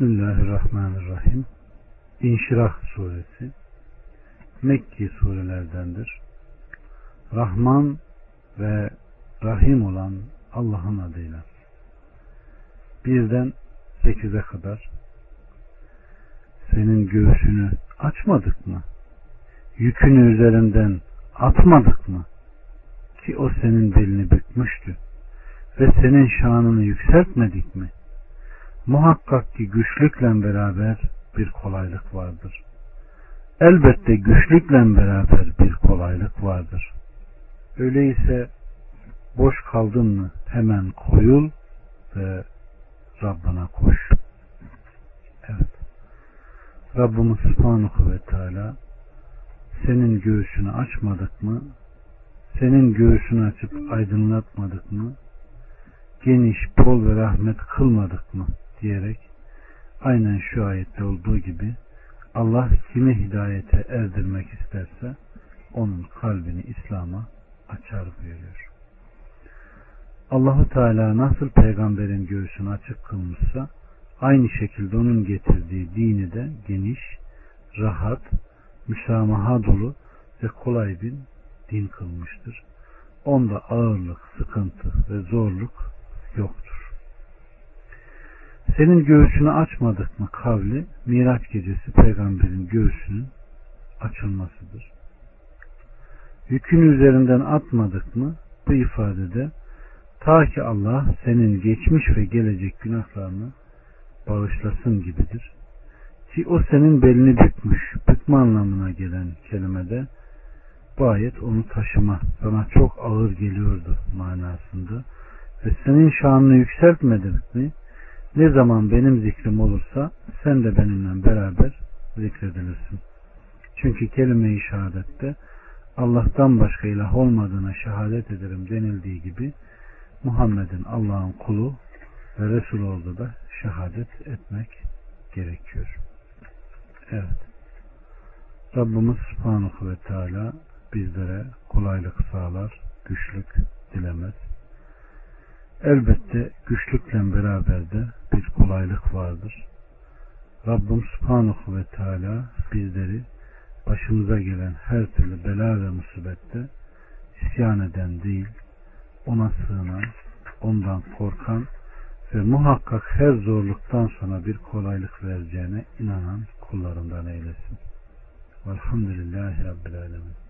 Bismillahirrahmanirrahim. İnşirah suresi Mekki surelerdendir. Rahman ve Rahim olan Allah'ın adıyla. Birden sekize kadar senin göğsünü açmadık mı? Yükünü üzerinden atmadık mı? Ki o senin belini bükmüştü. Ve senin şanını yükseltmedik mi? Muhakkak ki güçlükle beraber bir kolaylık vardır. Elbette güçlükle beraber bir kolaylık vardır. Öyleyse boş kaldın mı hemen koyul ve Rabbına koş. Evet. Rabbimiz Subhanahu ve Teala senin göğsünü açmadık mı? Senin göğsünü açıp aydınlatmadık mı? Geniş, bol ve rahmet kılmadık mı? Diyerek aynen şu ayette olduğu gibi Allah kimi hidayete erdirmek isterse onun kalbini İslam'a açar buyuruyor. Allahu Teala nasıl peygamberin göğsünü açık kılmışsa aynı şekilde onun getirdiği dini de geniş, rahat, müsamaha dolu ve kolay bir din kılmıştır. Onda ağırlık, sıkıntı ve zorluk yoktur. Senin göğsünü açmadık mı kavli Miraç gecesi peygamberin göğsünün açılmasıdır. Yükünü üzerinden atmadık mı bu ifadede ta ki Allah senin geçmiş ve gelecek günahlarını bağışlasın gibidir. Ki o senin belini bükmüş, bükme anlamına gelen kelimede bu ayet onu taşıma sana çok ağır geliyordu manasında ve senin şanını yükseltmedik mi? Ne zaman benim zikrim olursa sen de benimle beraber zikredilirsin. Çünkü kelime-i şehadette Allah'tan başka ilah olmadığına şehadet ederim denildiği gibi Muhammed'in Allah'ın kulu ve Resul olduğu da şehadet etmek gerekiyor. Evet. Rabbimiz Subhanahu ve Teala bizlere kolaylık sağlar, güçlük dilemez. Elbette güçlükle beraber de bir kolaylık vardır. Rabbim Subhanahu ve Teala bizleri başımıza gelen her türlü bela ve musibette isyan eden değil, ona sığınan, ondan korkan ve muhakkak her zorluktan sonra bir kolaylık vereceğine inanan kullarından eylesin. Velhamdülillahi Rabbil Alemin.